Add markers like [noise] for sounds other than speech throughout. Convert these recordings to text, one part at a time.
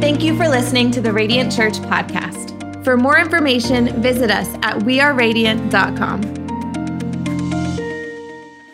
Thank you for listening to the Radiant Church podcast. For more information, visit us at weareradiant.com.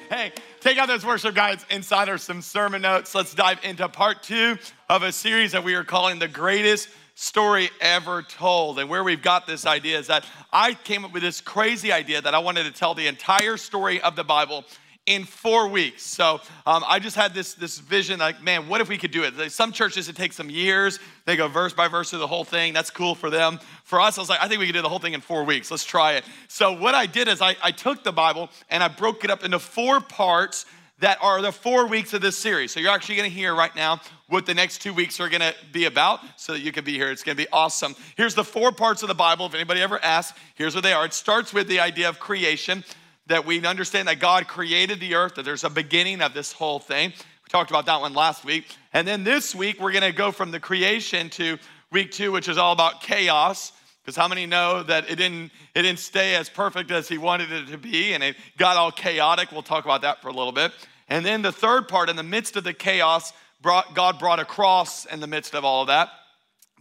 Hey, take out those worship guides. Inside are some sermon notes. Let's dive into part two of a series that we are calling The Greatest Story Ever Told. And where we've got this idea is that I came up with this crazy idea that I wanted to tell the entire story of the Bible in four weeks. So um, I just had this, this vision like, man, what if we could do it? Some churches, it takes some years. They go verse by verse through the whole thing. That's cool for them. For us, I was like, I think we could do the whole thing in four weeks. Let's try it. So what I did is I, I took the Bible and I broke it up into four parts that are the four weeks of this series. So you're actually gonna hear right now what the next two weeks are gonna be about so that you can be here. It's gonna be awesome. Here's the four parts of the Bible. If anybody ever asks, here's what they are. It starts with the idea of creation that we understand that God created the earth, that there's a beginning of this whole thing. We talked about that one last week. And then this week, we're gonna go from the creation to week two, which is all about chaos. Because how many know that it didn't, it didn't stay as perfect as he wanted it to be and it got all chaotic? We'll talk about that for a little bit. And then the third part, in the midst of the chaos, brought, God brought a cross in the midst of all of that.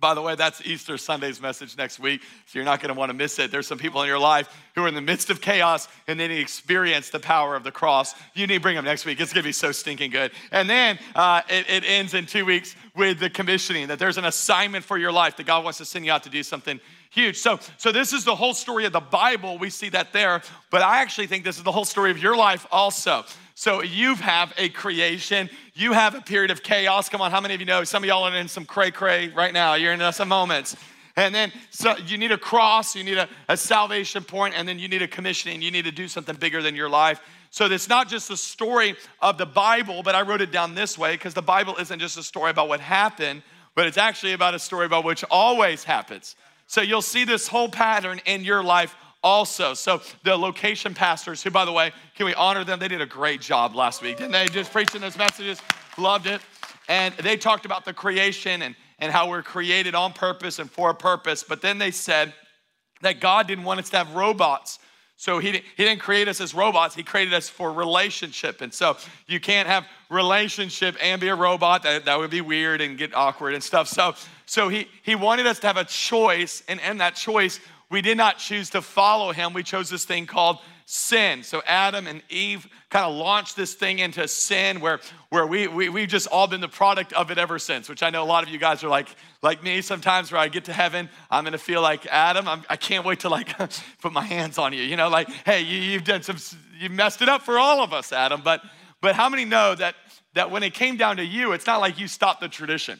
By the way, that's Easter Sunday's message next week, so you're not going to want to miss it. There's some people in your life who are in the midst of chaos and they experience the power of the cross. You need to bring them next week. It's going to be so stinking good. And then uh, it, it ends in two weeks with the commissioning that there's an assignment for your life that God wants to send you out to do something huge. So, so this is the whole story of the Bible. We see that there, but I actually think this is the whole story of your life also. So you have a creation, you have a period of chaos. Come on, how many of you know? Some of y'all are in some cray cray right now. You're in some moments. And then so you need a cross, you need a, a salvation point, and then you need a commissioning. You need to do something bigger than your life. So it's not just the story of the Bible, but I wrote it down this way because the Bible isn't just a story about what happened, but it's actually about a story about which always happens. So you'll see this whole pattern in your life also. So the location pastors, who by the way, can we honor them? They did a great job last week, didn't they? Just preaching those messages, loved it. And they talked about the creation and, and how we're created on purpose and for a purpose. But then they said that God didn't want us to have robots. So he, he didn't create us as robots, he created us for relationship. And so you can't have relationship and be a robot. That, that would be weird and get awkward and stuff. So, so he, he wanted us to have a choice, and in that choice, we did not choose to follow him. We chose this thing called sin. So Adam and Eve kind of launched this thing into sin where, where we, we, we've just all been the product of it ever since, which I know a lot of you guys are like, like me sometimes where I get to heaven, I'm gonna feel like Adam. I'm, I can not wait to like [laughs] put my hands on you. You know, like, hey, you, you've done some, you messed it up for all of us, Adam. But, but how many know that, that when it came down to you, it's not like you stopped the tradition.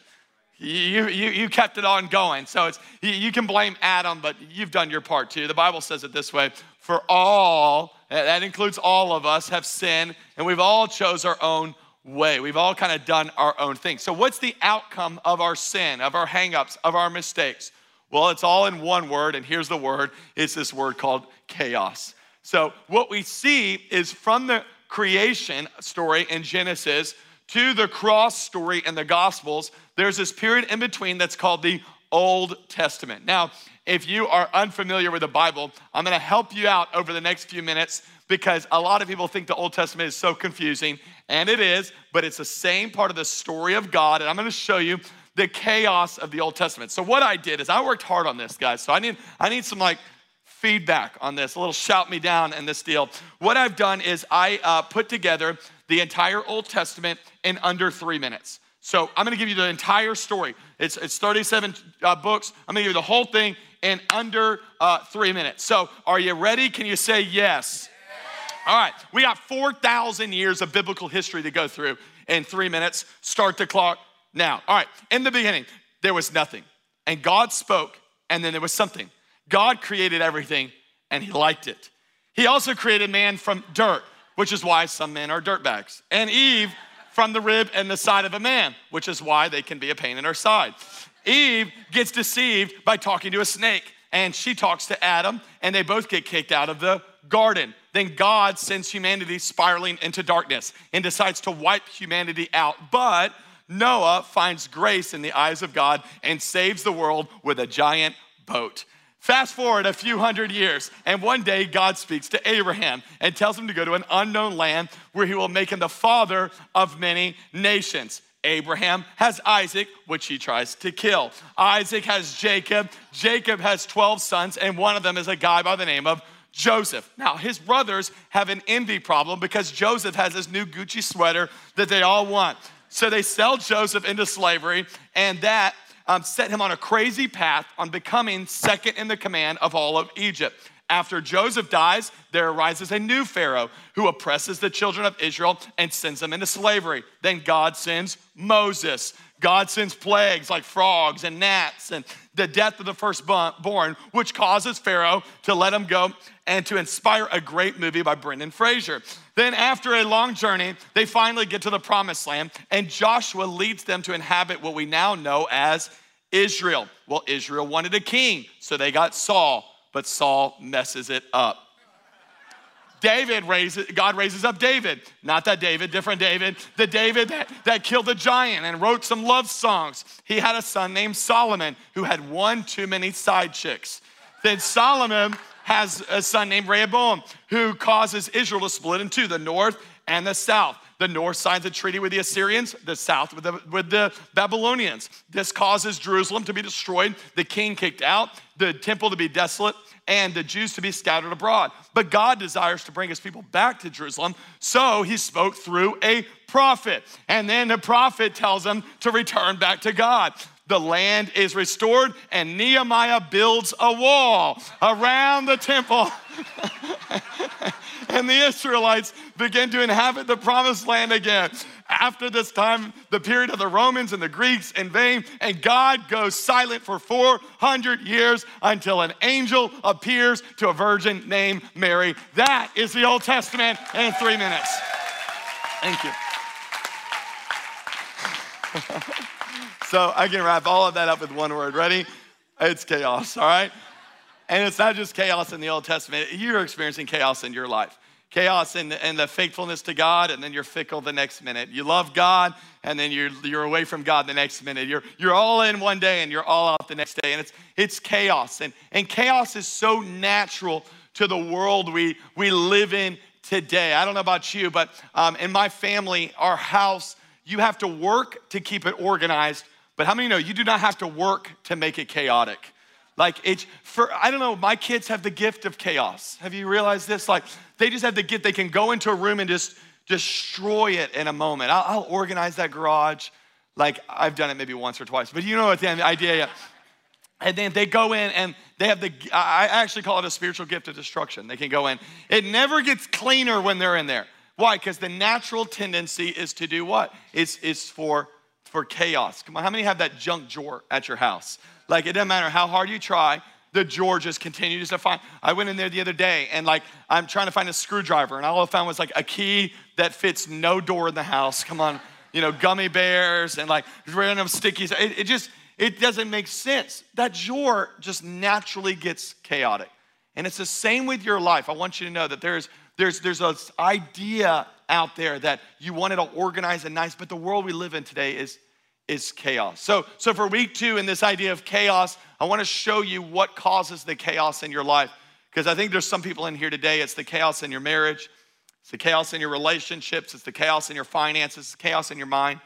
You, you, you kept it on going. So it's, you, you can blame Adam, but you've done your part too. The Bible says it this way For all, that includes all of us, have sinned, and we've all chose our own way. We've all kind of done our own thing. So, what's the outcome of our sin, of our hangups, of our mistakes? Well, it's all in one word, and here's the word it's this word called chaos. So, what we see is from the creation story in Genesis to the cross story in the Gospels, there's this period in between that's called the Old Testament. Now, if you are unfamiliar with the Bible, I'm gonna help you out over the next few minutes because a lot of people think the Old Testament is so confusing, and it is, but it's the same part of the story of God, and I'm gonna show you the chaos of the Old Testament. So what I did is I worked hard on this, guys. So I need I need some like feedback on this, a little shout me down in this deal. What I've done is I uh, put together the entire Old Testament in under three minutes. So I'm gonna give you the entire story. It's, it's 37 uh, books. I'm gonna give you the whole thing in under uh, three minutes. So are you ready? Can you say yes? All right, we got 4,000 years of biblical history to go through in three minutes. Start the clock now. All right, in the beginning, there was nothing. And God spoke, and then there was something. God created everything, and He liked it. He also created man from dirt which is why some men are dirtbags. And Eve from the rib and the side of a man, which is why they can be a pain in our side. Eve gets deceived by talking to a snake, and she talks to Adam, and they both get kicked out of the garden. Then God sends humanity spiraling into darkness and decides to wipe humanity out. But Noah finds grace in the eyes of God and saves the world with a giant boat. Fast forward a few hundred years, and one day God speaks to Abraham and tells him to go to an unknown land where he will make him the father of many nations. Abraham has Isaac, which he tries to kill. Isaac has Jacob. Jacob has 12 sons, and one of them is a guy by the name of Joseph. Now, his brothers have an envy problem because Joseph has this new Gucci sweater that they all want. So they sell Joseph into slavery, and that um, set him on a crazy path on becoming second in the command of all of Egypt. After Joseph dies, there arises a new Pharaoh who oppresses the children of Israel and sends them into slavery. Then God sends Moses. God sends plagues like frogs and gnats and the death of the firstborn, which causes Pharaoh to let him go and to inspire a great movie by Brendan Fraser. Then, after a long journey, they finally get to the promised land, and Joshua leads them to inhabit what we now know as Israel. Well, Israel wanted a king, so they got Saul but Saul messes it up. David raises, God raises up David. Not that David, different David. The David that, that killed a giant and wrote some love songs. He had a son named Solomon who had one too many side chicks. Then Solomon has a son named Rehoboam who causes Israel to split in two, the north and the south. The north signs a treaty with the Assyrians, the south with the, with the Babylonians. This causes Jerusalem to be destroyed, the king kicked out, the temple to be desolate, and the Jews to be scattered abroad. But God desires to bring his people back to Jerusalem, so he spoke through a prophet. And then the prophet tells them to return back to God the land is restored, and Nehemiah builds a wall around the temple. [laughs] and the Israelites begin to inhabit the promised land again. After this time, the period of the Romans and the Greeks invade, and God goes silent for 400 years until an angel appears to a virgin named Mary. That is the Old Testament in three minutes. Thank you. [laughs] So I can wrap all of that up with one word. Ready? It's chaos, all right? And it's not just chaos in the Old Testament, you're experiencing chaos in your life. Chaos in in the faithfulness to God, and then you're fickle the next minute. You love God, and then you're, you're away from God the next minute. You're, you're all in one day, and you're all out the next day. And it's, it's chaos. And, and chaos is so natural to the world we, we live in today. I don't know about you, but um, in my family, our house, you have to work to keep it organized but how many know you do not have to work to make it chaotic? Like it's for I don't know, my kids have the gift of chaos. Have you realized this? Like they just have the gift, they can go into a room and just destroy it in a moment. I'll, I'll organize that garage. Like I've done it maybe once or twice, but you know what the idea. And then they go in and they have the, I actually call it a spiritual gift of destruction. They can go in. It never gets cleaner when they're in there. Why? Because the natural tendency is to do what? It's, it's for for chaos. Come on, how many have that junk drawer at your house? Like, it doesn't matter how hard you try, the drawer just continues to find. I went in there the other day and, like, I'm trying to find a screwdriver, and all I found was like a key that fits no door in the house. Come on, you know, gummy bears and like random stickies. It, it just, it doesn't make sense. That drawer just naturally gets chaotic. And it's the same with your life. I want you to know that there's there's there's this idea out there that you wanted to organize and nice, but the world we live in today is is chaos. So, so for week two in this idea of chaos, I want to show you what causes the chaos in your life. Because I think there's some people in here today, it's the chaos in your marriage, it's the chaos in your relationships, it's the chaos in your finances, it's the chaos in your mind.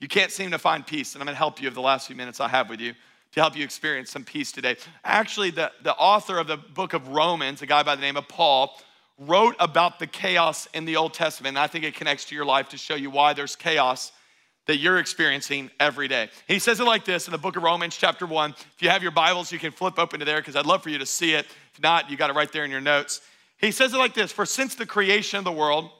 You can't seem to find peace. And I'm going to help you over the last few minutes I have with you to help you experience some peace today. Actually, the, the author of the book of Romans, a guy by the name of Paul, wrote about the chaos in the Old Testament. And I think it connects to your life to show you why there's chaos that you're experiencing every day. He says it like this in the book of Romans, chapter 1. If you have your Bibles, you can flip open to there because I'd love for you to see it. If not, you got it right there in your notes. He says it like this For since the creation of the world,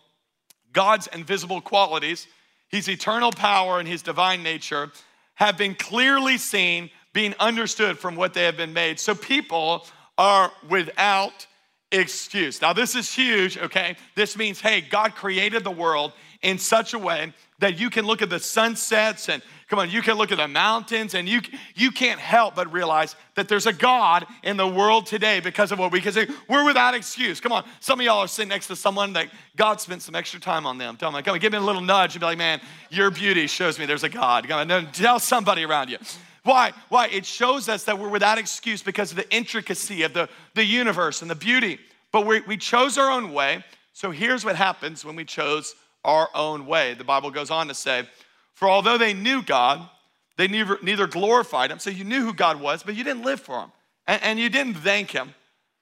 God's invisible qualities, his eternal power and his divine nature, have been clearly seen, being understood from what they have been made. So people are without excuse. Now, this is huge, okay? This means, hey, God created the world in such a way that you can look at the sunsets and come on, you can look at the mountains and you, you can't help but realize that there's a God in the world today because of what we can say. We're without excuse. Come on, some of y'all are sitting next to someone that God spent some extra time on them. Tell them, come on, give me a little nudge and be like, man, your beauty shows me there's a God. Come on, tell somebody around you. Why? Why? It shows us that we're without excuse because of the intricacy of the, the universe and the beauty. But we, we chose our own way. So here's what happens when we chose our own way. The Bible goes on to say, For although they knew God, they neither, neither glorified him. So you knew who God was, but you didn't live for him. And, and you didn't thank him.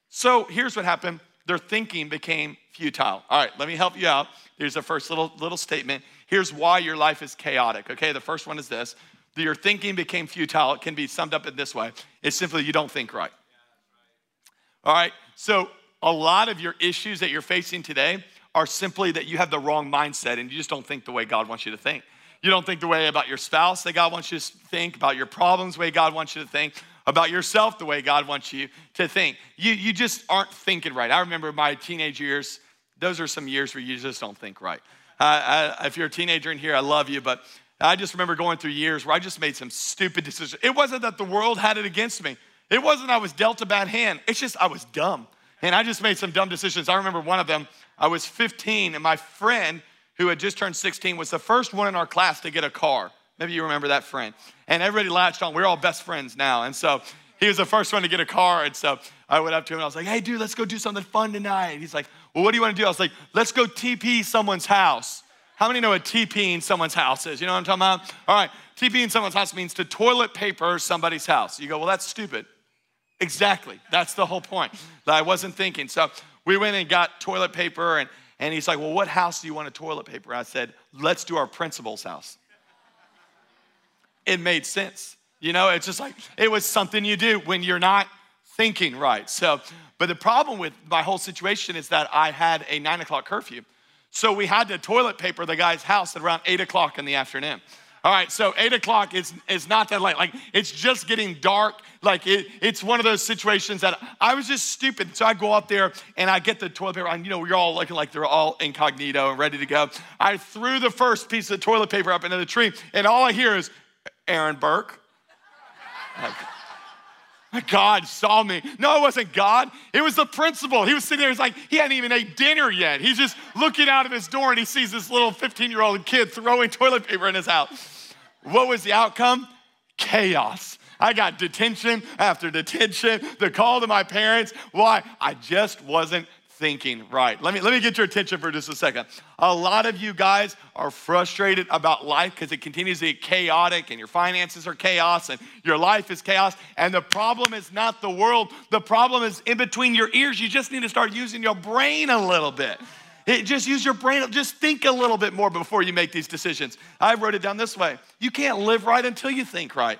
So here's what happened their thinking became futile. All right, let me help you out. Here's the first little, little statement. Here's why your life is chaotic. Okay, the first one is this your thinking became futile. It can be summed up in this way it's simply you don't think right. All right, so a lot of your issues that you're facing today are simply that you have the wrong mindset and you just don't think the way God wants you to think. You don't think the way about your spouse that God wants you to think, about your problems the way God wants you to think, about yourself the way God wants you to think. You, you just aren't thinking right. I remember my teenage years, those are some years where you just don't think right. Uh, I, if you're a teenager in here, I love you, but I just remember going through years where I just made some stupid decisions. It wasn't that the world had it against me. It wasn't I was dealt a bad hand. It's just I was dumb. And I just made some dumb decisions. I remember one of them, I was 15, and my friend who had just turned 16 was the first one in our class to get a car. Maybe you remember that friend. And everybody latched on. We're all best friends now. And so he was the first one to get a car. And so I went up to him and I was like, hey, dude, let's go do something fun tonight. He's like, well, what do you want to do? I was like, let's go TP someone's house. How many know what TPing someone's house is? You know what I'm talking about? All right, TPing someone's house means to toilet paper somebody's house. You go, well, that's stupid. Exactly. That's the whole point that I wasn't thinking. So we went and got toilet paper, and, and he's like, Well, what house do you want a toilet paper? I said, Let's do our principal's house. It made sense. You know, it's just like, it was something you do when you're not thinking right. So, but the problem with my whole situation is that I had a nine o'clock curfew. So we had to toilet paper the guy's house at around eight o'clock in the afternoon. All right, so eight o'clock is, is not that late. Like it's just getting dark. Like it, it's one of those situations that I was just stupid. So I go up there and I get the toilet paper. And you know, we're all looking like they're all incognito and ready to go. I threw the first piece of toilet paper up into the tree, and all I hear is Aaron Burke. Like, God saw me. No, it wasn't God. It was the principal. He was sitting there. He's like, he hadn't even ate dinner yet. He's just looking out of his door and he sees this little 15 year old kid throwing toilet paper in his house. What was the outcome? Chaos. I got detention after detention, the call to my parents. Why? I just wasn't thinking right. Let me, let me get your attention for just a second. A lot of you guys are frustrated about life because it continues to get chaotic and your finances are chaos and your life is chaos. And the problem is not the world, the problem is in between your ears. You just need to start using your brain a little bit. It, just use your brain, just think a little bit more before you make these decisions. I wrote it down this way you can't live right until you think right.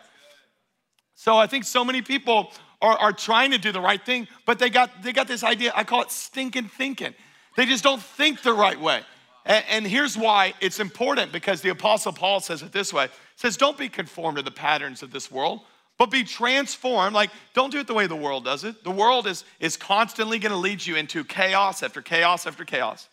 So I think so many people are, are trying to do the right thing, but they got, they got this idea, I call it stinking thinking. They just don't think the right way. And, and here's why it's important because the Apostle Paul says it this way says, Don't be conformed to the patterns of this world, but be transformed. Like, don't do it the way the world does it. The world is, is constantly gonna lead you into chaos after chaos after chaos.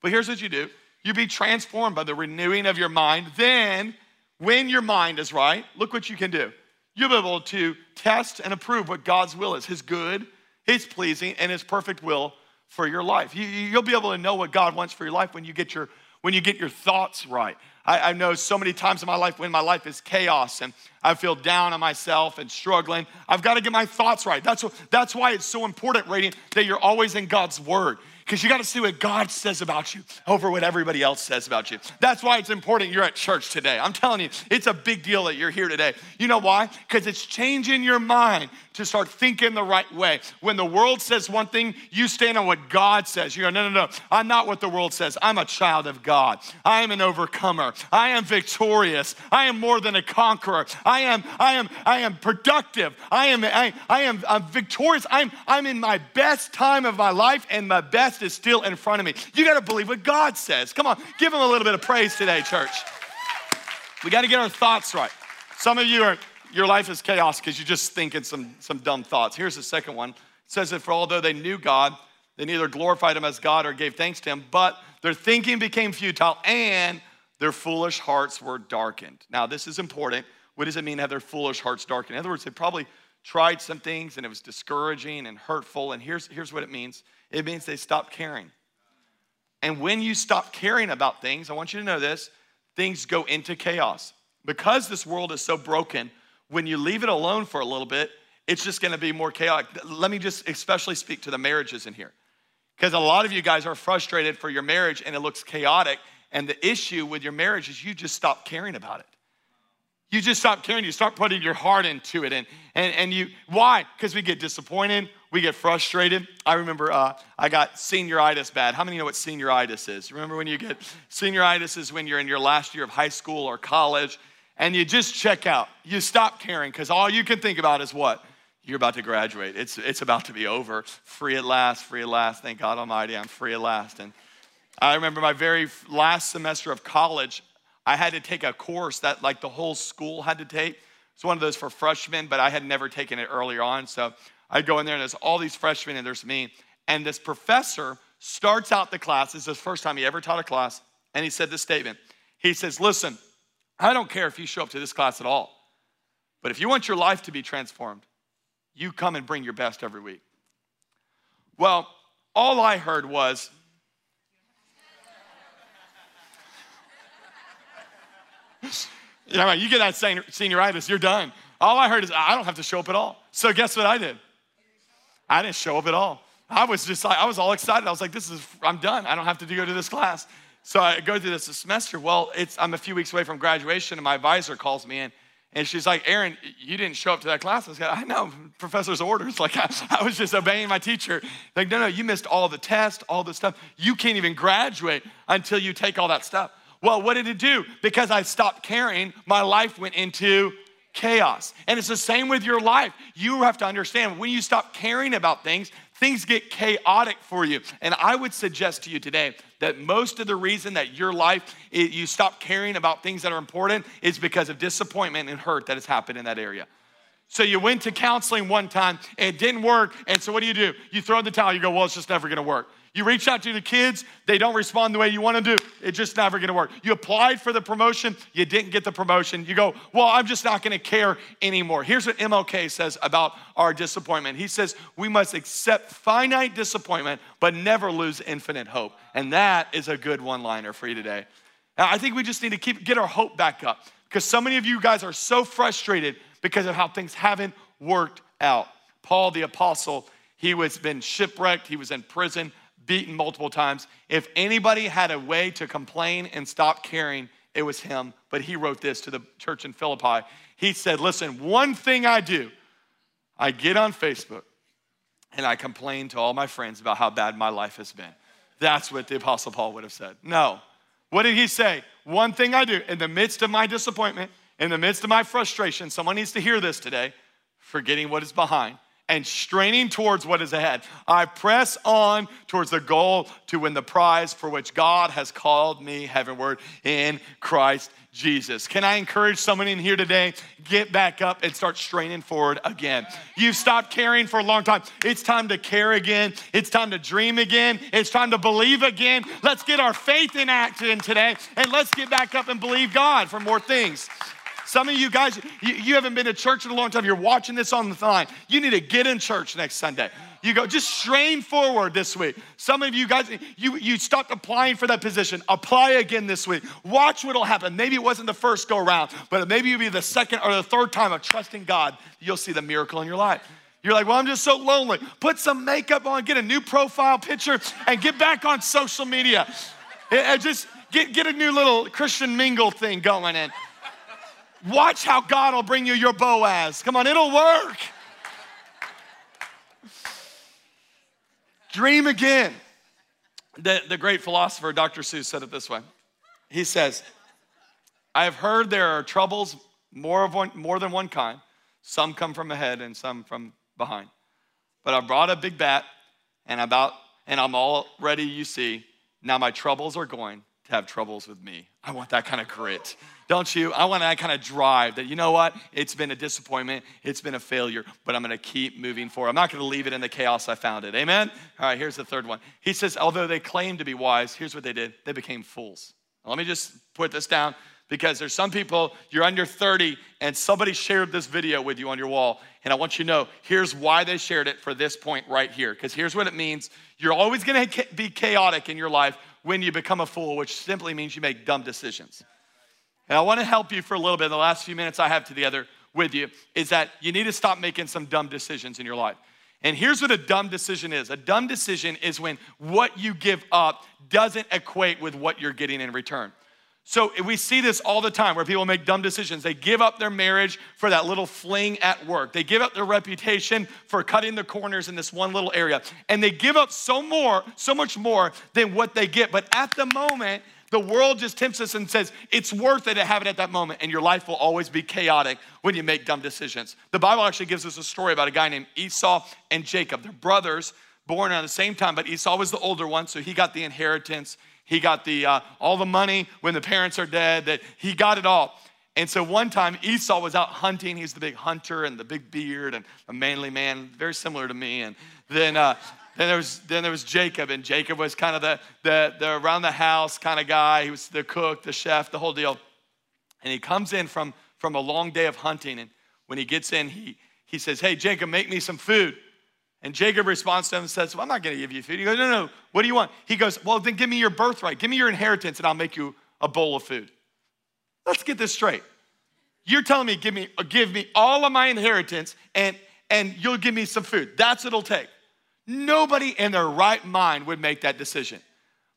But here's what you do you be transformed by the renewing of your mind. Then, when your mind is right, look what you can do. You'll be able to test and approve what God's will is His good, His pleasing, and His perfect will for your life. You, will be able to know what God wants for your life when you get your, when you get your thoughts right. I, I know so many times in my life when my life is chaos and I feel down on myself and struggling. I've got to get my thoughts right. That's, what, that's why it's so important, Radiant, that you're always in God's Word because you got to see what God says about you over what everybody else says about you. That's why it's important you're at church today. I'm telling you, it's a big deal that you're here today. You know why? Because it's changing your mind to start thinking the right way. When the world says one thing, you stand on what God says. You go, no, no, no, I'm not what the world says. I'm a child of God. I am an overcomer. I am victorious. I am more than a conqueror. I am, I am, I am productive. I am, I, I am I'm victorious. I'm, I'm in my best time of my life, and my best is still in front of me. You got to believe what God says. Come on, give him a little bit of praise today, church. We got to get our thoughts right. Some of you are, your life is chaos because you're just thinking some, some dumb thoughts. Here's the second one. It says that for although they knew God, they neither glorified him as God or gave thanks to him, but their thinking became futile and their foolish hearts were darkened. Now, this is important. What does it mean to have their foolish hearts darkened? In other words, they probably tried some things and it was discouraging and hurtful. And here's, here's what it means it means they stop caring. And when you stop caring about things, I want you to know this things go into chaos. Because this world is so broken, when you leave it alone for a little bit, it's just gonna be more chaotic. Let me just especially speak to the marriages in here. Because a lot of you guys are frustrated for your marriage and it looks chaotic. And the issue with your marriage is you just stop caring about it. You just stop caring. You start putting your heart into it. And, and, and you, why? Because we get disappointed. We get frustrated. I remember uh, I got senioritis bad. How many know what senioritis is? Remember when you get senioritis is when you're in your last year of high school or college and you just check out. You stop caring because all you can think about is what? You're about to graduate. It's, it's about to be over. Free at last, free at last. Thank God Almighty, I'm free at last. And I remember my very last semester of college, I had to take a course that like the whole school had to take. It's one of those for freshmen, but I had never taken it earlier on. So I go in there and there's all these freshmen and there's me. And this professor starts out the class. This is the first time he ever taught a class. And he said this statement. He says, Listen, I don't care if you show up to this class at all, but if you want your life to be transformed, you come and bring your best every week. Well, all I heard was, [laughs] you know, you get that senioritis, you're done. All I heard is, I don't have to show up at all. So guess what I did? I didn't show up at all. I was just like, I was all excited. I was like, this is, I'm done. I don't have to go to this class. So I go through this semester. Well, it's, I'm a few weeks away from graduation, and my advisor calls me in. And she's like, Aaron, you didn't show up to that class. I was like, I know, professor's orders. [laughs] Like, I, I, was just obeying my teacher. Like, no, no, you missed all the tests, all the stuff. You can't even graduate until you take all that stuff. Well, what did it do? Because I stopped caring, my life went into chaos. And it's the same with your life. You have to understand when you stop caring about things, things get chaotic for you. And I would suggest to you today that most of the reason that your life, you stop caring about things that are important is because of disappointment and hurt that has happened in that area. So you went to counseling one time, and it didn't work. And so what do you do? You throw in the towel, you go, well, it's just never gonna work. You reach out to the kids, they don't respond the way you want to do. It's just never going to work. You applied for the promotion, you didn't get the promotion. You go, Well, I'm just not going to care anymore. Here's what MLK says about our disappointment He says, We must accept finite disappointment, but never lose infinite hope. And that is a good one liner for you today. Now, I think we just need to keep get our hope back up because so many of you guys are so frustrated because of how things haven't worked out. Paul the apostle, he was been shipwrecked, he was in prison beaten multiple times. If anybody had a way to complain and stop caring, it was him. But he wrote this to the church in Philippi. He said, Listen, one thing I do, I get on Facebook and I complain to all my friends about how bad my life has been. That's what the Apostle Paul would have said. No. What did he say? One thing I do in the midst of my disappointment, in the midst of my frustration, someone needs to hear this today, forgetting what is behind and straining towards what is ahead. I press on towards the goal to win the prize for which God has called me heavenward in Christ Jesus. Can I encourage someone in here today? Get back up and start straining forward again. You've stopped caring for a long time. It's time to care again. It's time to dream again. It's time to believe again. Let's get our faith in action today and let's get back up and believe God for more things. Some of you guys, you, you haven't been to church in a long time. You're watching this on the line. You need to get in church next Sunday. You go, just strain forward this week. Some of you guys, you, you stopped applying for that position. Apply again this week. Watch what'll happen. Maybe it wasn't the first go around, but maybe it'll be the second or the third time of trusting God. You'll see the miracle in your life. You're like, well, I'm just so lonely. Put some makeup on, get a new profile picture, and get back on social media. And just get, get a new little Christian mingle thing going. And Watch how God will bring you your Boaz. Come on, it'll work. Dream again. The, the great philosopher Dr. Seuss said it this way. He says, I have heard there are troubles more, of one, more than one kind. Some come from ahead and some from behind. But I brought a big bat and about and I'm all ready, you see. Now my troubles are going to have troubles with me. I want that kind of grit. Don't you? I want that kind of drive that, you know what? It's been a disappointment. It's been a failure, but I'm going to keep moving forward. I'm not going to leave it in the chaos I found it. Amen? All right, here's the third one. He says, although they claim to be wise, here's what they did they became fools. Let me just put this down because there's some people, you're under 30 and somebody shared this video with you on your wall. And I want you to know here's why they shared it for this point right here. Because here's what it means you're always gonna be chaotic in your life when you become a fool, which simply means you make dumb decisions. And I want to help you for a little bit. In the last few minutes I have together with you is that you need to stop making some dumb decisions in your life. And here's what a dumb decision is a dumb decision is when what you give up doesn't equate with what you're getting in return. So we see this all the time where people make dumb decisions. They give up their marriage for that little fling at work. They give up their reputation for cutting the corners in this one little area. And they give up so more, so much more than what they get. But at the moment, the world just tempts us and says it's worth it to have it at that moment, and your life will always be chaotic when you make dumb decisions. The Bible actually gives us a story about a guy named Esau and Jacob. They're brothers, born at the same time, but Esau was the older one, so he got the inheritance. He got the uh, all the money when the parents are dead. That he got it all. And so one time Esau was out hunting. He's the big hunter and the big beard and a manly man, very similar to me. And then, uh, then there was then there was Jacob, and Jacob was kind of the, the the around the house kind of guy. He was the cook, the chef, the whole deal. And he comes in from from a long day of hunting, and when he gets in, he he says, "Hey Jacob, make me some food." And Jacob responds to him and says, Well, I'm not going to give you food. He goes, No, no, what do you want? He goes, Well, then give me your birthright. Give me your inheritance, and I'll make you a bowl of food. Let's get this straight. You're telling me, give me, give me all of my inheritance, and, and you'll give me some food. That's what it'll take. Nobody in their right mind would make that decision.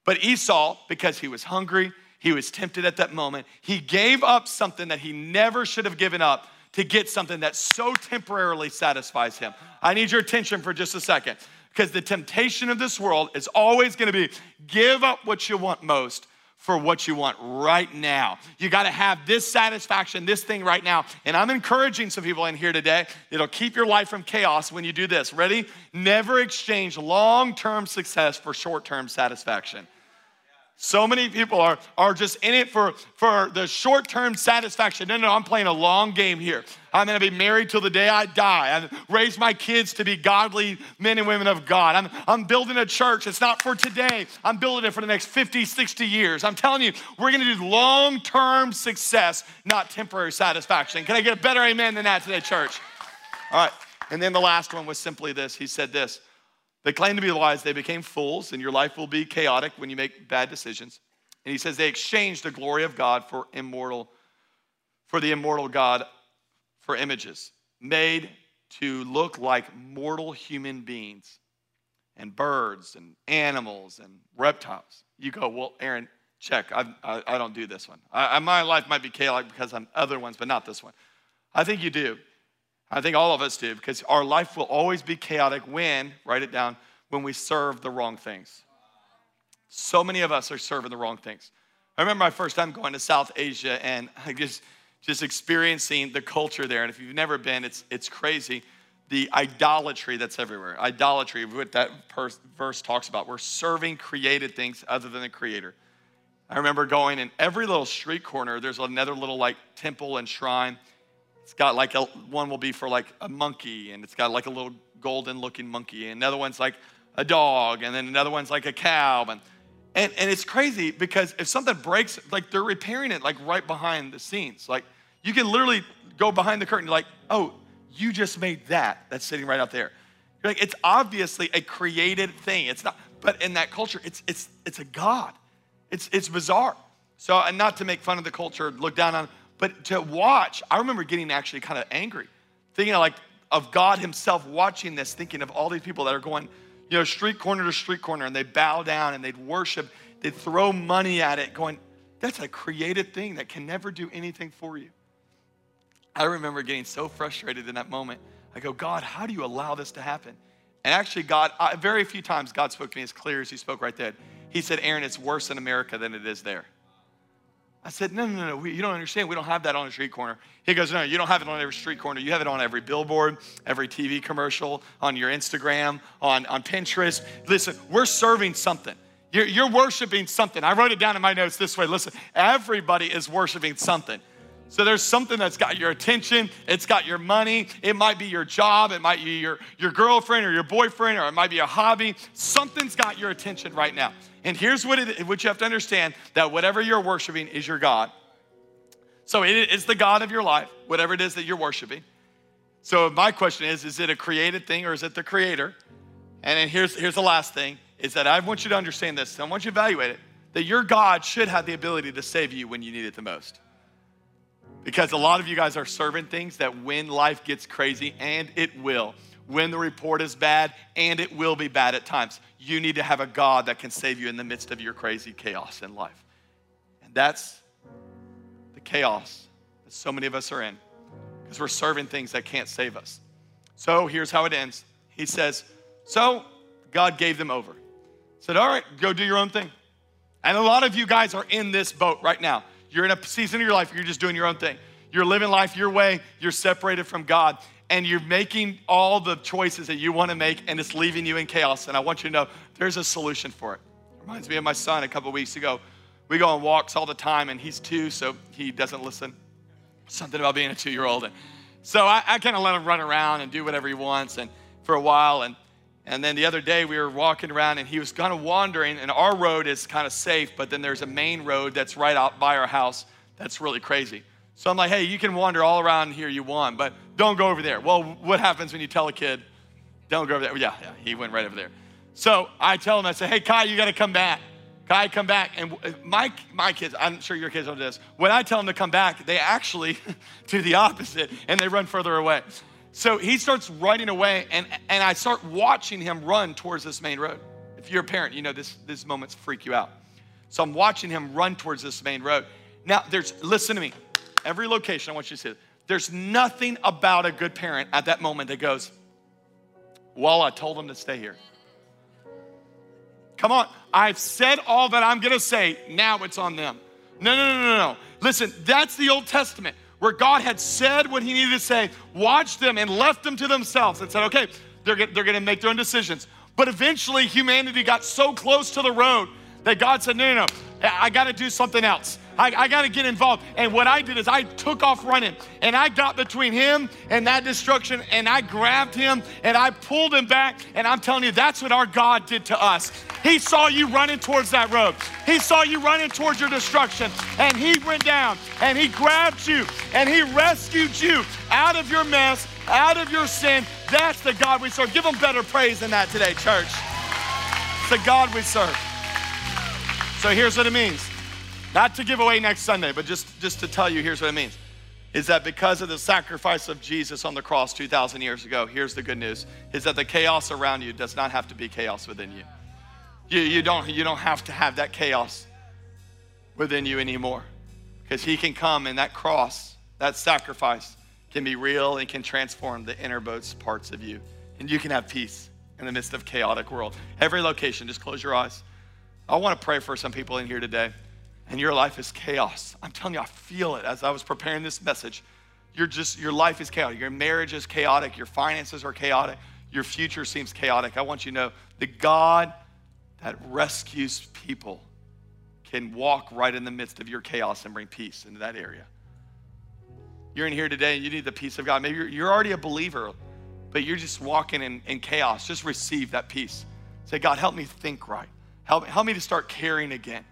But Esau, because he was hungry, he was tempted at that moment, he gave up something that he never should have given up to get something that so temporarily satisfies him. I need your attention for just a second because the temptation of this world is always going to be give up what you want most for what you want right now. You got to have this satisfaction, this thing right now. And I'm encouraging some people in here today. It'll keep your life from chaos when you do this. Ready? Never exchange long term success for short term satisfaction. So many people are, are just in it for, for the short term satisfaction. No, no, I'm playing a long game here. I'm gonna be married till the day I die. I raise my kids to be godly men and women of God. I'm, I'm building a church. It's not for today, I'm building it for the next 50, 60 years. I'm telling you, we're gonna do long term success, not temporary satisfaction. Can I get a better amen than that today, church? All right. And then the last one was simply this He said this they claim to be wise, they became fools, and your life will be chaotic when you make bad decisions. And he says they exchanged the glory of God for immortal, for the immortal God for images made to look like mortal human beings and birds and animals and reptiles. You go, well, Aaron, check. I, I, I don't do this one. I, my life might be chaotic because I'm other ones, but not this one. I think you do. I think all of us do because our life will always be chaotic when, write it down, when we serve the wrong things. So many of us are serving the wrong things. I remember my first time going to South Asia and [laughs] just, just experiencing the culture there. And if you've never been, it's, it's crazy. The idolatry that's everywhere. Idolatry, what that verse talks about. We're serving created things other than the creator. I remember going in every little street corner, there's another little like temple and shrine it's got like a one will be for like a monkey, and it's got like a little golden looking monkey, and another one's like a dog, and then another one's like a cow. And, and, and it's crazy because if something breaks, like they're repairing it like right behind the scenes. Like you can literally go behind the curtain, like, oh, you just made that that's sitting right out there. You're like, it's obviously a created thing. It's not, but in that culture, it's it's it's a God. It's it's bizarre. So, and not to make fun of the culture, look down on, but to watch, I remember getting actually kind of angry, thinking of like of God Himself watching this, thinking of all these people that are going, you know, street corner to street corner, and they bow down and they'd worship, they'd throw money at it, going, that's a created thing that can never do anything for you. I remember getting so frustrated in that moment. I go, God, how do you allow this to happen? And actually, God, I, very few times God spoke to me as clear as He spoke right then. He said, Aaron, it's worse in America than it is there. I said, no, no, no, we, you don't understand. We don't have that on a street corner. He goes, no, you don't have it on every street corner. You have it on every billboard, every TV commercial, on your Instagram, on, on Pinterest. Listen, we're serving something. You're, you're worshiping something. I wrote it down in my notes this way. Listen, everybody is worshiping something. So there's something that's got your attention, it's got your money, it might be your job, it might be your, your girlfriend or your boyfriend, or it might be a hobby. Something's got your attention right now. And here's what, it, what you have to understand that whatever you're worshiping is your God. So it is the God of your life, whatever it is that you're worshiping. So my question is, is it a created thing or is it the creator? And then here's, here's the last thing, is that I want you to understand this. I want you to evaluate it, that your God should have the ability to save you when you need it the most. Because a lot of you guys are serving things that when life gets crazy, and it will, when the report is bad, and it will be bad at times. You need to have a God that can save you in the midst of your crazy chaos in life. And that's the chaos that so many of us are in because we're serving things that can't save us. So here's how it ends. He says, So God gave them over. Said, All right, go do your own thing. And a lot of you guys are in this boat right now. You're in a season of your life, you're just doing your own thing. You're living life your way, you're separated from God, and you're making all the choices that you want to make, and it's leaving you in chaos. And I want you to know there's a solution for it. Reminds me of my son a couple weeks ago. We go on walks all the time, and he's two, so he doesn't listen. Something about being a two year old. So I, I kind of let him run around and do whatever he wants and for a while. And, and then the other day we were walking around and he was kind of wandering, and our road is kind of safe, but then there's a main road that's right out by our house that's really crazy. So I'm like, hey, you can wander all around here you want, but don't go over there. Well, what happens when you tell a kid, don't go over there? Yeah, yeah, he went right over there. So I tell him, I say, hey, Kai, you got to come back. Kai, come back. And my, my kids, I'm sure your kids don't do this. When I tell them to come back, they actually [laughs] do the opposite and they run further away. So he starts running away, and, and I start watching him run towards this main road. If you're a parent, you know this, these moments freak you out. So I'm watching him run towards this main road. Now, there's, listen to me, every location, I want you to see. There's nothing about a good parent at that moment that goes, Well, I told them to stay here. Come on, I've said all that I'm gonna say, now it's on them. No, no, no, no, no. Listen, that's the Old Testament where God had said what he needed to say, watched them, and left them to themselves and said, okay, they're, they're gonna make their own decisions. But eventually, humanity got so close to the road that God said, no, no, no, I gotta do something else. I, I got to get involved. And what I did is I took off running and I got between him and that destruction and I grabbed him and I pulled him back. And I'm telling you, that's what our God did to us. He saw you running towards that road, He saw you running towards your destruction. And He went down and He grabbed you and He rescued you out of your mess, out of your sin. That's the God we serve. Give Him better praise than that today, church. It's the God we serve. So here's what it means not to give away next Sunday, but just, just to tell you, here's what it means. Is that because of the sacrifice of Jesus on the cross 2,000 years ago, here's the good news, is that the chaos around you does not have to be chaos within you. You, you, don't, you don't have to have that chaos within you anymore. Because he can come and that cross, that sacrifice, can be real and can transform the innermost parts of you. And you can have peace in the midst of chaotic world. Every location, just close your eyes. I want to pray for some people in here today and your life is chaos. I'm telling you, I feel it as I was preparing this message. You're just, your life is chaotic. Your marriage is chaotic. Your finances are chaotic. Your future seems chaotic. I want you to know the God that rescues people can walk right in the midst of your chaos and bring peace into that area. You're in here today and you need the peace of God. Maybe you're, you're already a believer, but you're just walking in, in chaos. Just receive that peace. Say, God, help me think right. Help, help me to start caring again.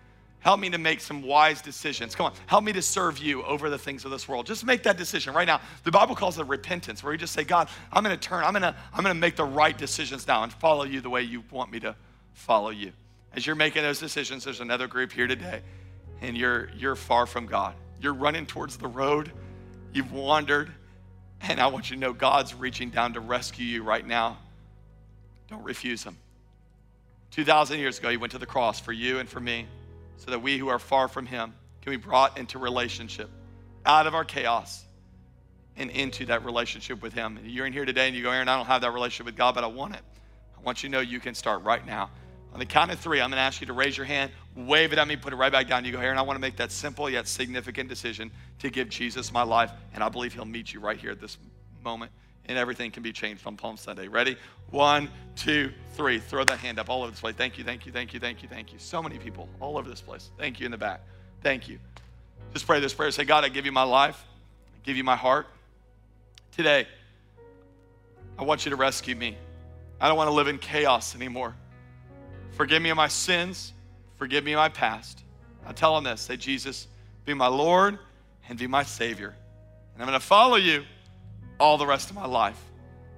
Help me to make some wise decisions. Come on, help me to serve you over the things of this world. Just make that decision right now. The Bible calls it repentance, where you just say, God, I'm gonna turn, I'm gonna, I'm gonna make the right decisions now and follow you the way you want me to follow you. As you're making those decisions, there's another group here today, and you're you're far from God. You're running towards the road, you've wandered, and I want you to know God's reaching down to rescue you right now. Don't refuse him. 2,000 years ago, he went to the cross for you and for me so that we who are far from Him can be brought into relationship out of our chaos and into that relationship with Him. And You're in here today and you go, Aaron, I don't have that relationship with God, but I want it. I want you to know you can start right now. On the count of three, I'm going to ask you to raise your hand, wave it at me, put it right back down. You go, Aaron, I want to make that simple yet significant decision to give Jesus my life, and I believe He'll meet you right here at this moment and everything can be changed on Palm Sunday. Ready? One, two, three. Throw that hand up all over this place. Thank you, thank you, thank you, thank you, thank you. So many people all over this place. Thank you in the back. Thank you. Just pray this prayer. Say, God, I give you my life, I give you my heart. Today, I want you to rescue me. I don't want to live in chaos anymore. Forgive me of my sins, forgive me of my past. I tell them this say, Jesus, be my Lord and be my Savior. And I'm going to follow you all the rest of my life.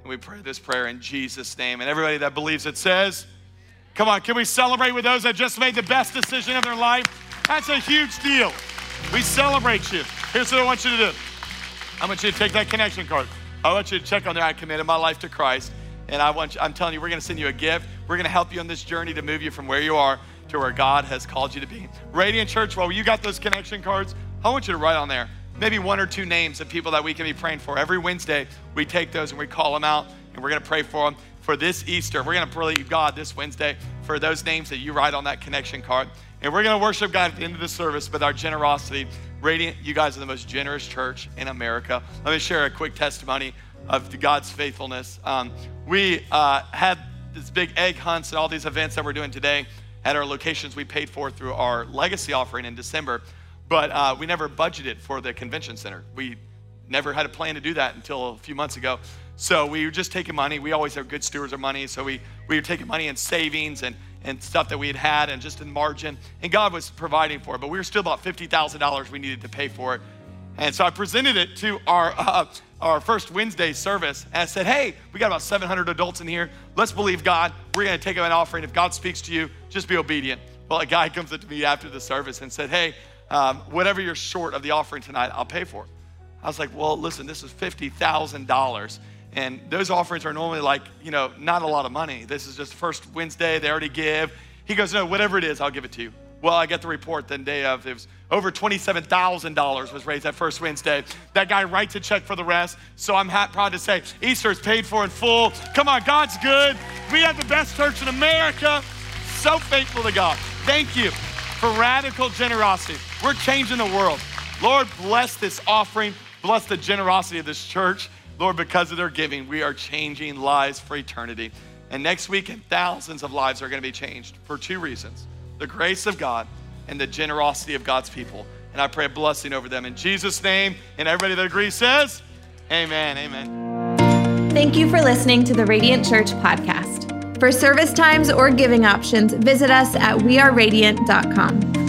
And we pray this prayer in Jesus' name. And everybody that believes it says, Come on, can we celebrate with those that just made the best decision of their life? That's a huge deal. We celebrate you. Here's what I want you to do I want you to take that connection card. I want you to check on there. I committed my life to Christ. And I want you, I'm telling you, we're going to send you a gift. We're going to help you on this journey to move you from where you are to where God has called you to be. Radiant Church, well, you got those connection cards. I want you to write on there maybe one or two names of people that we can be praying for. Every Wednesday, we take those and we call them out and we're going to pray for them. For this Easter, we're going to believe God this Wednesday for those names that you write on that connection card. And we're going to worship God at the end of the service with our generosity. Radiant, you guys are the most generous church in America. Let me share a quick testimony of God's faithfulness. Um, we uh, had this big egg hunts and all these events that we're doing today at our locations we paid for through our legacy offering in December. But uh, we never budgeted for the convention center. We never had a plan to do that until a few months ago. So we were just taking money. We always are good stewards of money. So we, we were taking money in savings and, and stuff that we had had and just in margin. And God was providing for it. But we were still about $50,000 we needed to pay for it. And so I presented it to our, uh, our first Wednesday service. And I said, hey, we got about 700 adults in here. Let's believe God. We're going to take an offering. If God speaks to you, just be obedient. Well, a guy comes up to me after the service and said, hey, um, whatever you're short of the offering tonight, I'll pay for it. I was like, well, listen, this is $50,000. And those offerings are normally like, you know, not a lot of money. This is just first Wednesday, they already give. He goes, no, whatever it is, I'll give it to you. Well, I get the report the day of. It was over $27,000 was raised that first Wednesday. That guy writes a check for the rest. So I'm proud to say Easter is paid for in full. Come on, God's good. We have the best church in America. So faithful to God. Thank you for radical generosity. We're changing the world. Lord, bless this offering. Bless the generosity of this church. Lord, because of their giving, we are changing lives for eternity. And next week, thousands of lives are going to be changed for two reasons the grace of God and the generosity of God's people. And I pray a blessing over them in Jesus' name. And everybody that agrees says, Amen. Amen. Thank you for listening to the Radiant Church podcast. For service times or giving options, visit us at weareradiant.com.